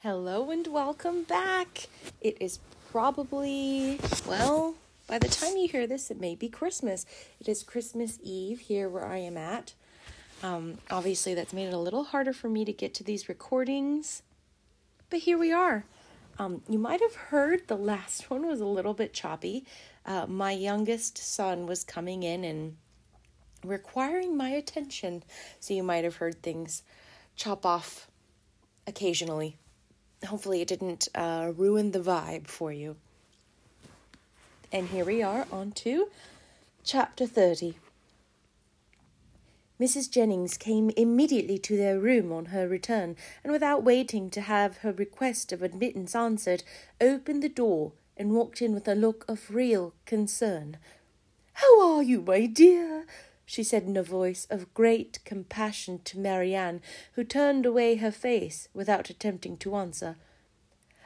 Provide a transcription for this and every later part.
Hello and welcome back. It is probably, well, by the time you hear this, it may be Christmas. It is Christmas Eve here where I am at. Um, obviously, that's made it a little harder for me to get to these recordings, but here we are. Um, you might have heard the last one was a little bit choppy. Uh, my youngest son was coming in and requiring my attention, so you might have heard things chop off occasionally hopefully it didn't uh, ruin the vibe for you. And here we are on to chapter 30. Mrs. Jennings came immediately to their room on her return, and without waiting to have her request of admittance answered, opened the door and walked in with a look of real concern. How are you, my dear? She said in a voice of great compassion to Marianne, who turned away her face without attempting to answer.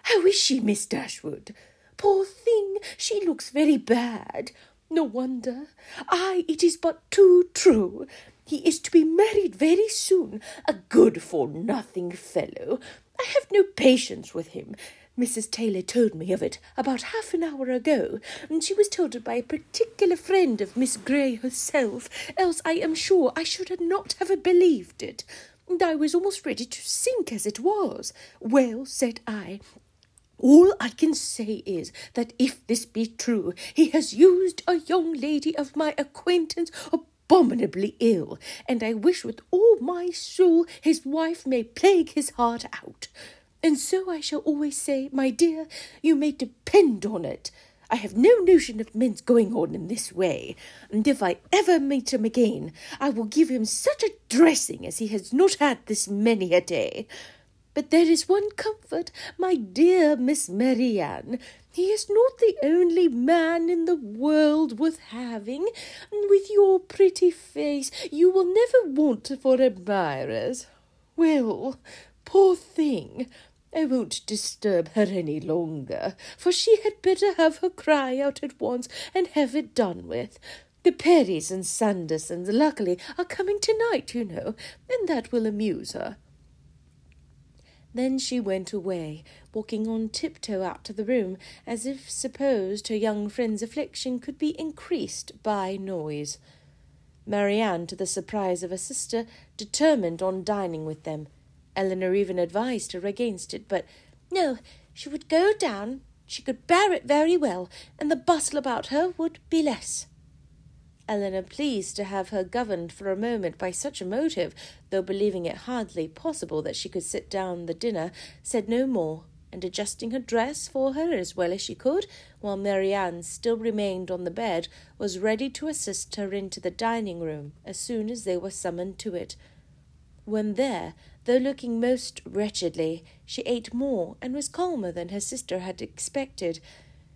How is she, Miss Dashwood? Poor thing, she looks very bad. No wonder. Ay, it is but too true. He is to be married very soon, a good for nothing fellow. I have no patience with him. Mrs. Taylor told me of it about half an hour ago, and she was told it by a particular friend of Miss Grey herself, else I am sure I should not have believed it. And I was almost ready to sink as it was. Well, said I, all I can say is that if this be true, he has used a young lady of my acquaintance abominably ill, and I wish with all my soul his wife may plague his heart out. And so I shall always say, my dear, you may depend on it. I have no notion of men's going on in this way, and if I ever meet him again, I will give him such a dressing as he has not had this many a day. But there is one comfort, my dear Miss Marianne. He is not the only man in the world worth having, and with your pretty face you will never want for admirers. Well, poor thing, I won't disturb her any longer, for she had better have her cry out at once and have it done with. The Parrys and Sandersons, luckily, are coming tonight, you know, and that will amuse her. Then she went away, walking on tiptoe out of the room, as if supposed her young friend's affliction could be increased by noise. Marianne, to the surprise of her sister, determined on dining with them, Elinor even advised her against it, but no, she would go down, she could bear it very well, and the bustle about her would be less. Elinor, pleased to have her governed for a moment by such a motive, though believing it hardly possible that she could sit down the dinner, said no more, and adjusting her dress for her as well as she could, while Marianne still remained on the bed, was ready to assist her into the dining room as soon as they were summoned to it. When there, though looking most wretchedly, she ate more and was calmer than her sister had expected.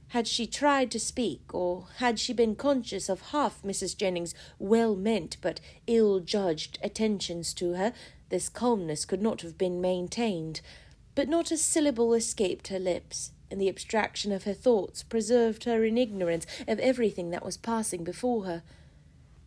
Had she tried to speak, or had she been conscious of half Mrs. Jennings' well meant but ill judged attentions to her, this calmness could not have been maintained. But not a syllable escaped her lips, and the abstraction of her thoughts preserved her in ignorance of everything that was passing before her.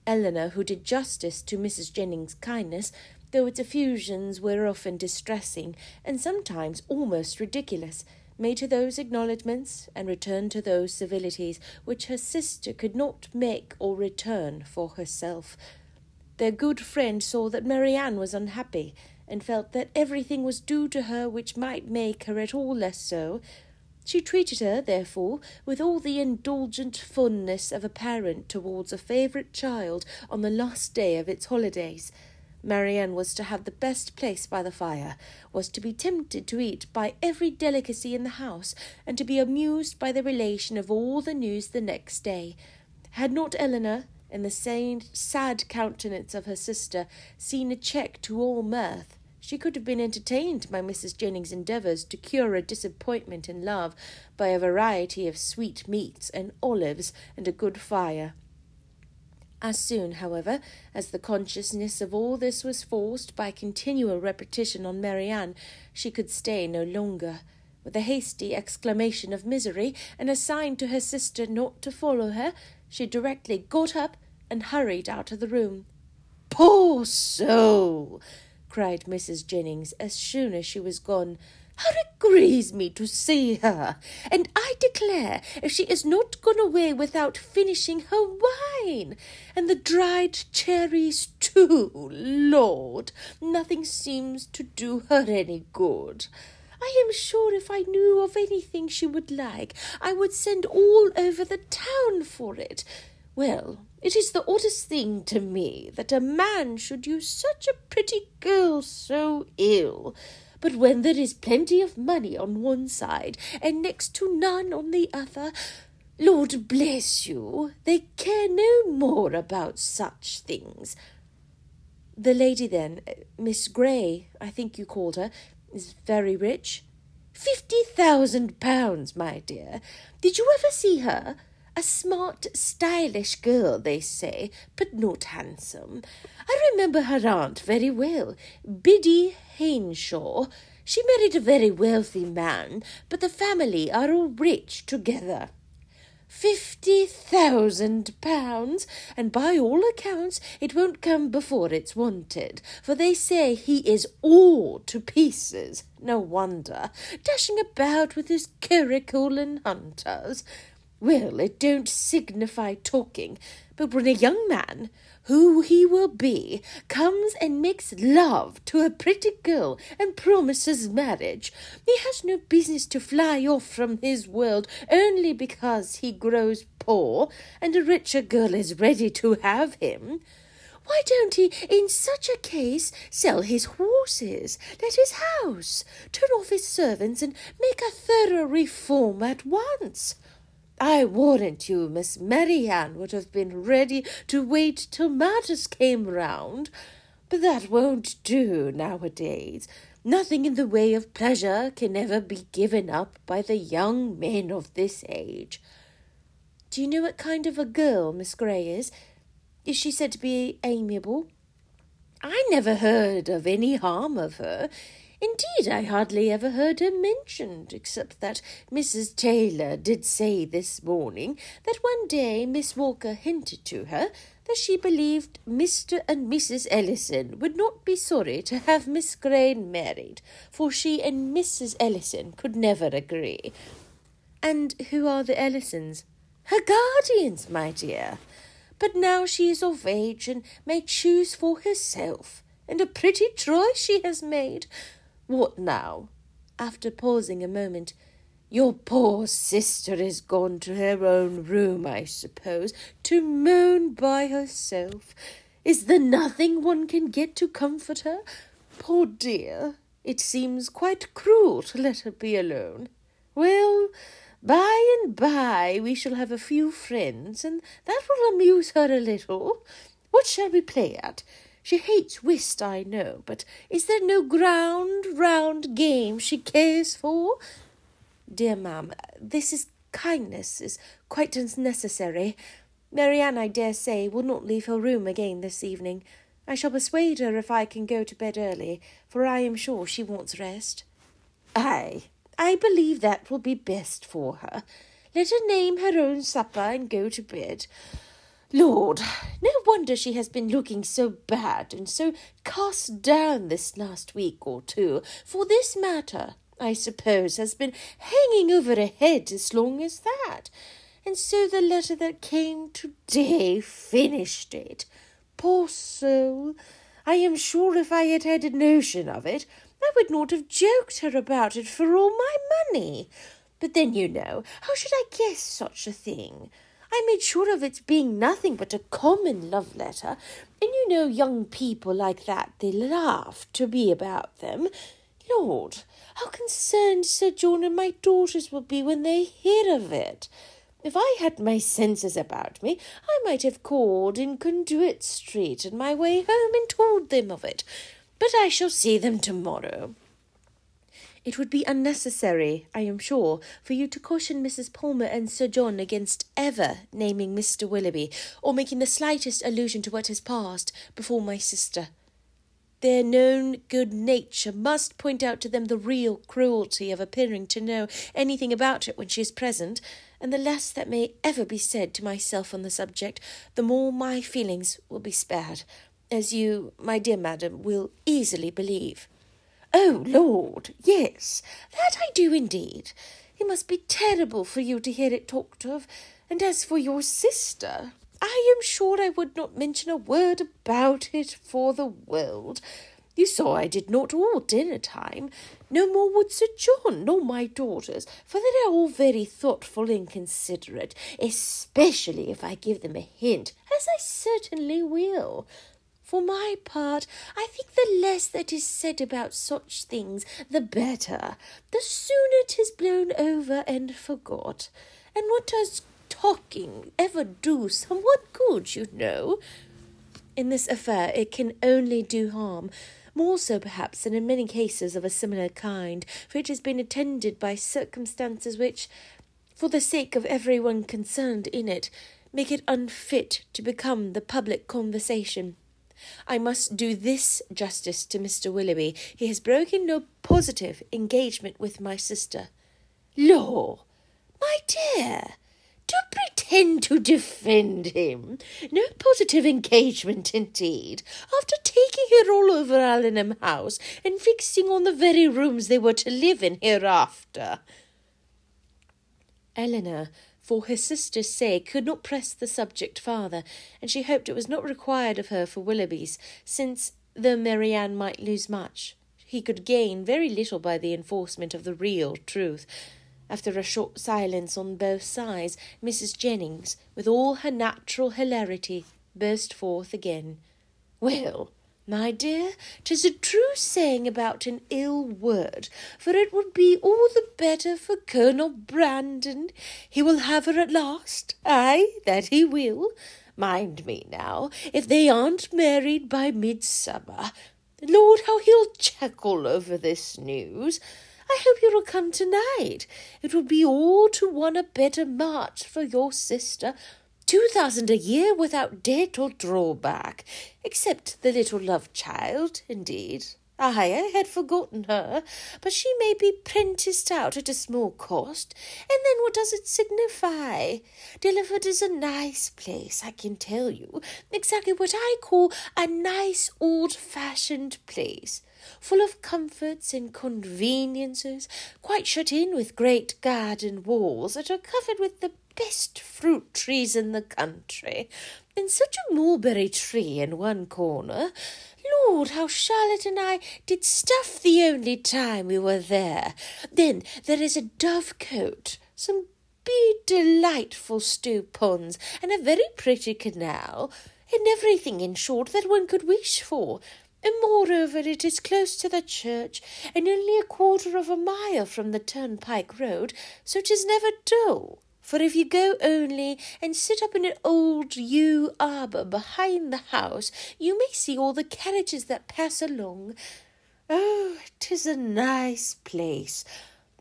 Elinor, who did justice to Mrs. Jennings' kindness, though its effusions were often distressing and sometimes almost ridiculous, made her those acknowledgments and returned to those civilities which her sister could not make or return for herself. Their good friend saw that Marianne was unhappy, and felt that everything was due to her which might make her at all less so. She treated her, therefore, with all the indulgent fondness of a parent towards a favourite child on the last day of its holidays, Marianne was to have the best place by the fire, was to be tempted to eat by every delicacy in the house, and to be amused by the relation of all the news the next day. Had not Elinor, in the same sad countenance of her sister, seen a check to all mirth, she could have been entertained by Mrs. Jennings' endeavours to cure a disappointment in love by a variety of sweet meats and olives and a good fire. As soon, however, as the consciousness of all this was forced by continual repetition on Marianne, she could stay no longer. With a hasty exclamation of misery, and a sign to her sister not to follow her, she directly got up and hurried out of the room. Poor soul! cried Mrs. Jennings as soon as she was gone. It grieves me to see her, and I declare if she is not gone away without finishing her wine, and the dried cherries too, Lord, nothing seems to do her any good. I am sure if I knew of anything she would like, I would send all over the town for it. Well, it is the oddest thing to me that a man should use such a pretty girl so ill. But when there is plenty of money on one side and next to none on the other, Lord bless you, they care no more about such things. The lady, then, uh, Miss Grey, I think you called her, is very rich. Fifty thousand pounds, my dear. Did you ever see her? A smart, stylish girl, they say, but not handsome. I remember her aunt very well, Biddy Henshawe. She married a very wealthy man, but the family are all rich together. Fifty thousand pounds, and by all accounts it won't come before it's wanted, for they say he is all to pieces. No wonder, dashing about with his curricle and hunters. Well, it don't signify talking, but when a young man who he will be, comes and makes love to a pretty girl and promises marriage, he has no business to fly off from his world only because he grows poor and a richer girl is ready to have him. Why don't he, in such a case, sell his horses, let his house, turn off his servants, and make a thorough reform at once? I warrant you Miss Marianne would have been ready to wait till matters came round, but that won't do nowadays. Nothing in the way of pleasure can ever be given up by the young men of this age. Do you know what kind of a girl Miss Grey is? Is she said to be amiable? I never heard of any harm of her. Indeed, I hardly ever heard her mentioned, except that Mrs. Taylor did say this morning that one day Miss Walker hinted to her that she believed Mr. and Mrs. Ellison would not be sorry to have Miss Grey married, for she and Mrs. Ellison could never agree. And who are the Ellisons? Her guardians, my dear. But now she is of age and may choose for herself, and a pretty choice she has made. What now? After pausing a moment, your poor sister is gone to her own room, I suppose, to moan by herself. Is there nothing one can get to comfort her? Poor dear, it seems quite cruel to let her be alone. Well, by and by we shall have a few friends, and that will amuse her a little. What shall we play at? She hates whist, I know, but is there no ground round game she cares for? Dear ma'am, this is kindness is quite unnecessary. Marianne, I dare say, will not leave her room again this evening. I shall persuade her if I can go to bed early, for I am sure she wants rest. Ay, I believe that will be best for her. Let her name her own supper and go to bed. Lord, no wonder she has been looking so bad and so cast down this last week or two, for this matter, I suppose, has been hanging over her head as long as that. And so the letter that came today finished it. Poor soul! I am sure if I had had a notion of it, I would not have joked her about it for all my money. But then, you know, how should I guess such a thing? I made sure of its being nothing but a common love letter, and you know young people like that, they laugh to be about them. Lord, how concerned Sir John and my daughters will be when they hear of it. If I had my senses about me, I might have called in Conduit Street on my way home and told them of it. But I shall see them tomorrow. It would be unnecessary, I am sure, for you to caution Mrs. Palmer and Sir John against ever naming Mr. Willoughby, or making the slightest allusion to what has passed before my sister. Their known good nature must point out to them the real cruelty of appearing to know anything about it when she is present, and the less that may ever be said to myself on the subject, the more my feelings will be spared, as you, my dear madam, will easily believe. Oh, Lord, yes, that I do indeed. It must be terrible for you to hear it talked of. And as for your sister, I am sure I would not mention a word about it for the world. You saw I did not all dinner time. No more would Sir John nor my daughters, for they are all very thoughtful and considerate, especially if I give them a hint, as I certainly will. For my part, I think the less that is said about such things, the better. The sooner it is blown over and forgot. And what does talking ever do somewhat good, you know? In this affair, it can only do harm. More so, perhaps, than in many cases of a similar kind, for it has been attended by circumstances which, for the sake of every one concerned in it, make it unfit to become the public conversation. I must do this justice to Mr. Willoughby. He has broken no positive engagement with my sister. Law, my dear, do pretend to defend him. No positive engagement, indeed. After taking her all over Allenham House and fixing on the very rooms they were to live in hereafter. Elinor for her sister's sake, could not press the subject farther, and she hoped it was not required of her for Willoughby's, since, though Marianne might lose much, he could gain very little by the enforcement of the real truth. After a short silence on both sides, Mrs. Jennings, with all her natural hilarity, burst forth again. Well, my dear, 'tis a true saying about an ill word, for it would be all the better for Colonel Brandon. He will have her at last. Ay, that he will. Mind me now, if they aren't married by midsummer. Lord, how he'll chuckle over this news. I hope you'll come tonight. It will be all to one a better match for your sister Two thousand a year without debt or drawback, except the little love child, indeed. I had forgotten her, but she may be prenticed out at a small cost, and then what does it signify? Delaford is a nice place, I can tell you, exactly what I call a nice old-fashioned place full of comforts and conveniences, quite shut in with great garden walls that are covered with the best fruit trees in the country, and such a mulberry tree in one corner. Lord, how Charlotte and I did stuff the only time we were there. Then there is a dove dovecote, some be delightful stew ponds, and a very pretty canal, and everything, in short, that one could wish for. And moreover, it is close to the church, and only a quarter of a mile from the turnpike road, so it is never dull. For if you go only and sit up in an old yew arbour behind the house, you may see all the carriages that pass along. Oh, 'tis a nice place.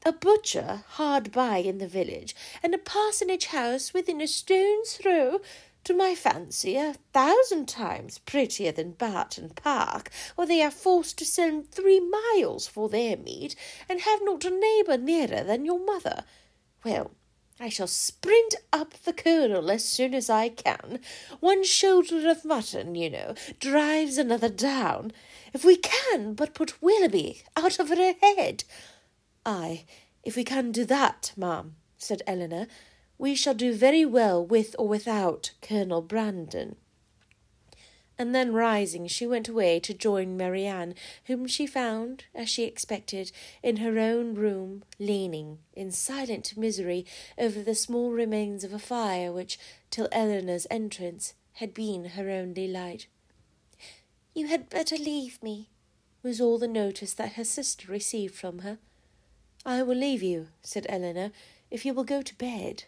A butcher hard by in the village, and a parsonage house within a stone's throw to my fancy, a thousand times prettier than Barton Park, where they are forced to send three miles for their meat, and have not a neighbour nearer than your mother. Well, I shall sprint up the Colonel as soon as I can. One shoulder of mutton, you know, drives another down. If we can but put Willoughby out of her head. Ay, if we can do that, ma'am, said Elinor, we shall do very well with or without Colonel Brandon and then rising, she went away to join Marianne, whom she found, as she expected, in her own room, leaning, in silent misery, over the small remains of a fire which, till Elinor's entrance, had been her only light. You had better leave me, was all the notice that her sister received from her. I will leave you, said Elinor, if you will go to bed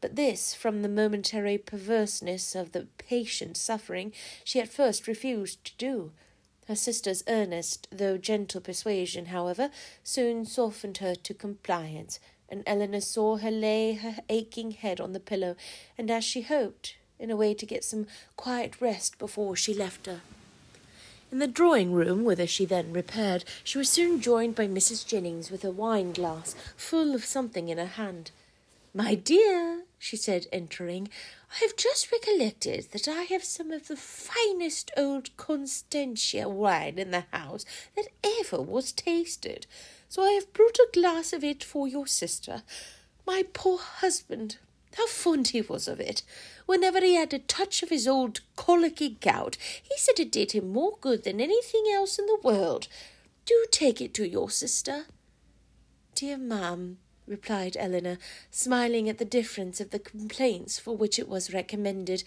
but this from the momentary perverseness of the patient suffering she at first refused to do. Her sister's earnest, though gentle persuasion, however, soon softened her to compliance, and Elinor saw her lay her aching head on the pillow, and as she hoped, in a way to get some quiet rest before she left her. In the drawing room, whither she then repaired, she was soon joined by Mrs. Jennings with a wine glass full of something in her hand. My dear, she said, entering. I have just recollected that I have some of the finest old Constantia wine in the house that ever was tasted, so I have brought a glass of it for your sister. My poor husband, how fond he was of it! Whenever he had a touch of his old colicky gout, he said it did him more good than anything else in the world. Do take it to your sister. Dear ma'am, replied Elinor, smiling at the difference of the complaints for which it was recommended.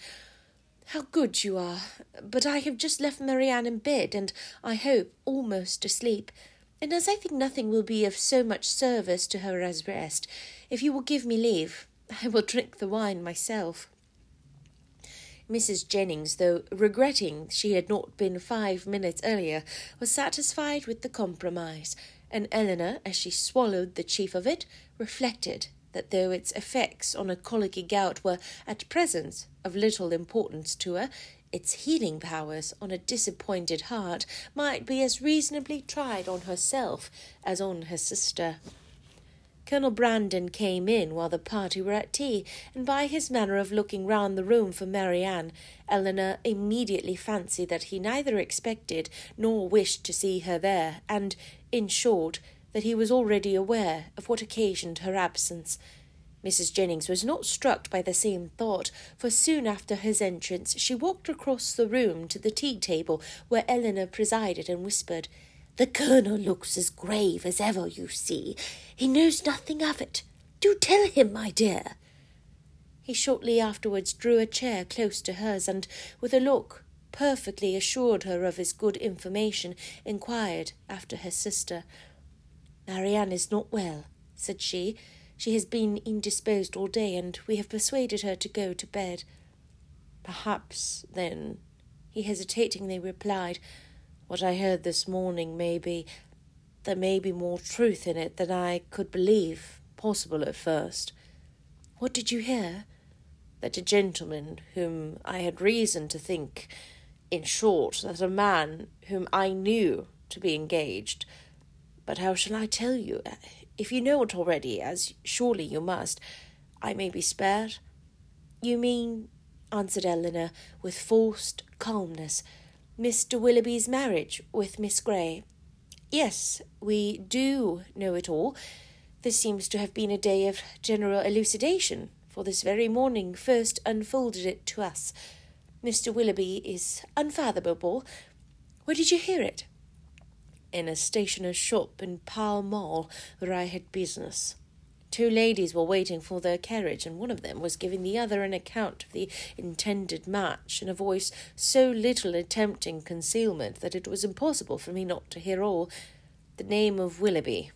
How good you are! But I have just left Marianne in bed, and, I hope, almost asleep. And as I think nothing will be of so much service to her as rest, if you will give me leave, I will drink the wine myself. Mrs. Jennings, though regretting she had not been five minutes earlier, was satisfied with the compromise, and Elinor, as she swallowed the chief of it, reflected that though its effects on a colicky gout were at present of little importance to her, its healing powers on a disappointed heart might be as reasonably tried on herself as on her sister. Colonel Brandon came in while the party were at tea, and by his manner of looking round the room for Marianne, Elinor immediately fancied that he neither expected nor wished to see her there, and, in short, that he was already aware of what occasioned her absence. Mrs. Jennings was not struck by the same thought, for soon after his entrance she walked across the room to the tea table where Elinor presided and whispered, the colonel looks as grave as ever, you see. He knows nothing of it. Do tell him, my dear. He shortly afterwards drew a chair close to hers, and, with a look perfectly assured her of his good information, inquired after her sister. Marianne is not well, said she. She has been indisposed all day, and we have persuaded her to go to bed. Perhaps, then, he hesitatingly replied, what I heard this morning may be. There may be more truth in it than I could believe possible at first. What did you hear? That a gentleman whom I had reason to think, in short, that a man whom I knew to be engaged. But how shall I tell you? If you know it already, as surely you must, I may be spared. You mean, answered Elinor with forced calmness, Mr. Willoughby's marriage with Miss Grey. Yes, we do know it all. This seems to have been a day of general elucidation, for this very morning first unfolded it to us. Mr. Willoughby is unfathomable. Where did you hear it? In a stationer's shop in Pall Mall, where I had business. Two ladies were waiting for their carriage, and one of them was giving the other an account of the intended match in a voice so little attempting concealment that it was impossible for me not to hear all. The name of Willoughby,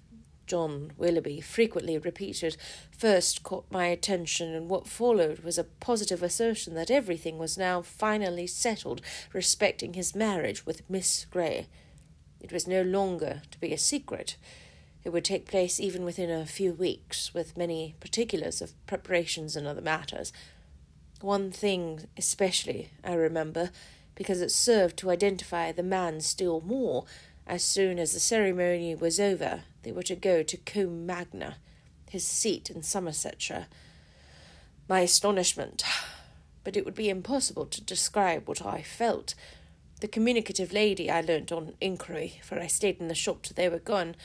John Willoughby, frequently repeated, first caught my attention, and what followed was a positive assertion that everything was now finally settled respecting his marriage with Miss Grey. It was no longer to be a secret. It would take place even within a few weeks, with many particulars of preparations and other matters. One thing especially I remember, because it served to identify the man still more. As soon as the ceremony was over, they were to go to Combe Magna, his seat in Somersetshire. My astonishment! But it would be impossible to describe what I felt. The communicative lady I learnt on inquiry, for I stayed in the shop till they were gone,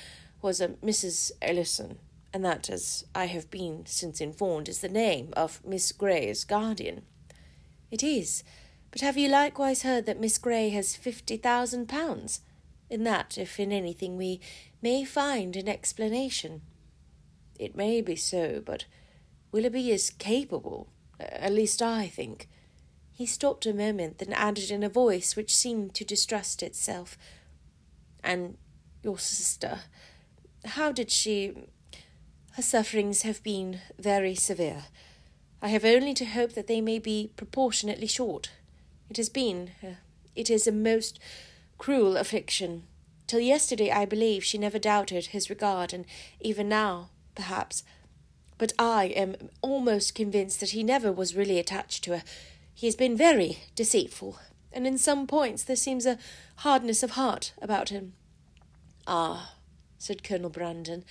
was a Mrs. Ellison, and that, as I have been since informed, is the name of Miss Grey's guardian. It is. But have you likewise heard that Miss Grey has fifty thousand pounds? In that, if in anything, we may find an explanation. It may be so, but Willoughby is capable, at least I think. He stopped a moment, then added in a voice which seemed to distrust itself, And your sister, how did she. Her sufferings have been very severe. I have only to hope that they may be proportionately short. It has been. Uh, it is a most cruel affliction. Till yesterday, I believe, she never doubted his regard, and even now, perhaps. But I am almost convinced that he never was really attached to her. He has been very deceitful, and in some points there seems a hardness of heart about him. Ah, said Colonel Brandon.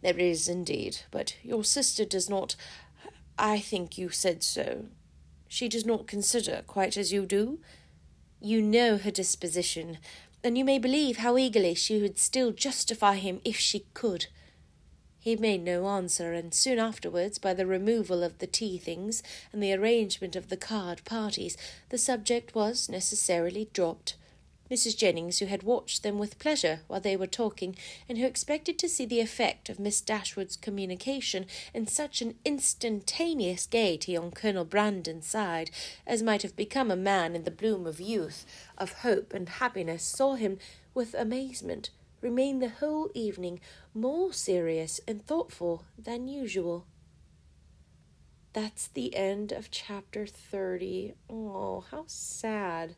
There is indeed, but your sister does not. I think you said so. She does not consider quite as you do. You know her disposition, and you may believe how eagerly she would still justify him if she could. He made no answer, and soon afterwards, by the removal of the tea things and the arrangement of the card parties, the subject was necessarily dropped. Mrs. Jennings, who had watched them with pleasure while they were talking, and who expected to see the effect of Miss Dashwood's communication in such an instantaneous gaiety on Colonel Brandon's side as might have become a man in the bloom of youth, of hope and happiness, saw him with amazement remain the whole evening more serious and thoughtful than usual. That's the end of chapter 30. Oh, how sad.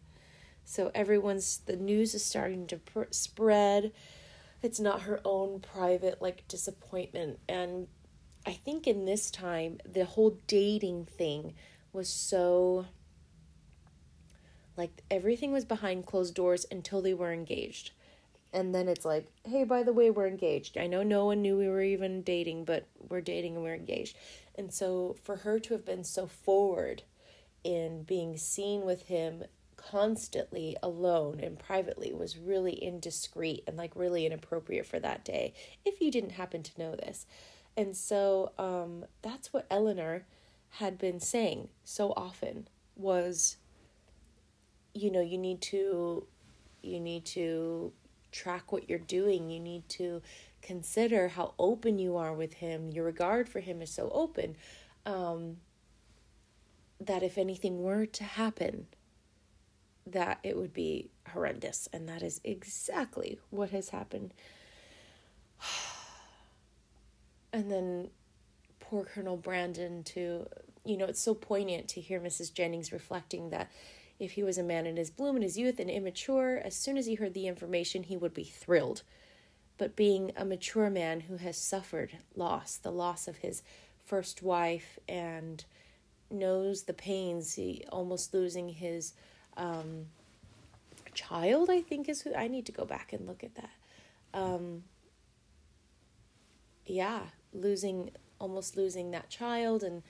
So everyone's the news is starting to pr- spread. It's not her own private like disappointment and I think in this time the whole dating thing was so like everything was behind closed doors until they were engaged. And then it's like, hey, by the way, we're engaged. I know no one knew we were even dating, but we're dating and we're engaged. And so for her to have been so forward in being seen with him constantly alone and privately was really indiscreet and like really inappropriate for that day if you didn't happen to know this. And so um, that's what Elinor had been saying so often was you know you need to you need to track what you're doing you need to consider how open you are with him your regard for him is so open um, that if anything were to happen that it would be horrendous. And that is exactly what has happened. And then poor Colonel Brandon, to, you know, it's so poignant to hear Mrs. Jennings reflecting that if he was a man in his bloom in his youth and immature, as soon as he heard the information, he would be thrilled. But being a mature man who has suffered loss, the loss of his first wife, and knows the pains, he almost losing his um, child, I think is who I need to go back and look at that. Um, yeah, losing almost losing that child and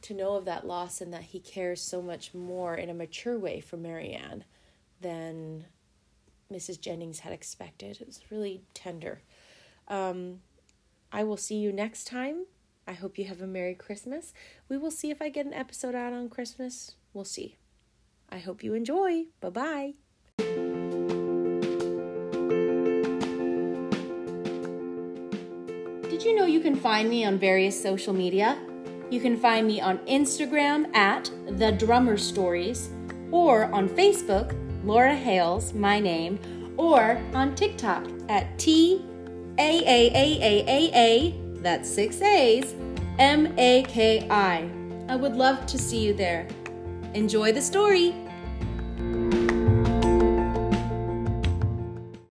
to know of that loss and that he cares so much more in a mature way for Marianne than Mrs. Jennings had expected. It was really tender. Um, I will see you next time. I hope you have a Merry Christmas. We will see if I get an episode out on Christmas. We'll see. I hope you enjoy. Bye bye. Did you know you can find me on various social media? You can find me on Instagram at The Drummer Stories, or on Facebook, Laura Hales, my name, or on TikTok at T A A A A A A, that's six A's, M A K I. I would love to see you there. Enjoy the story!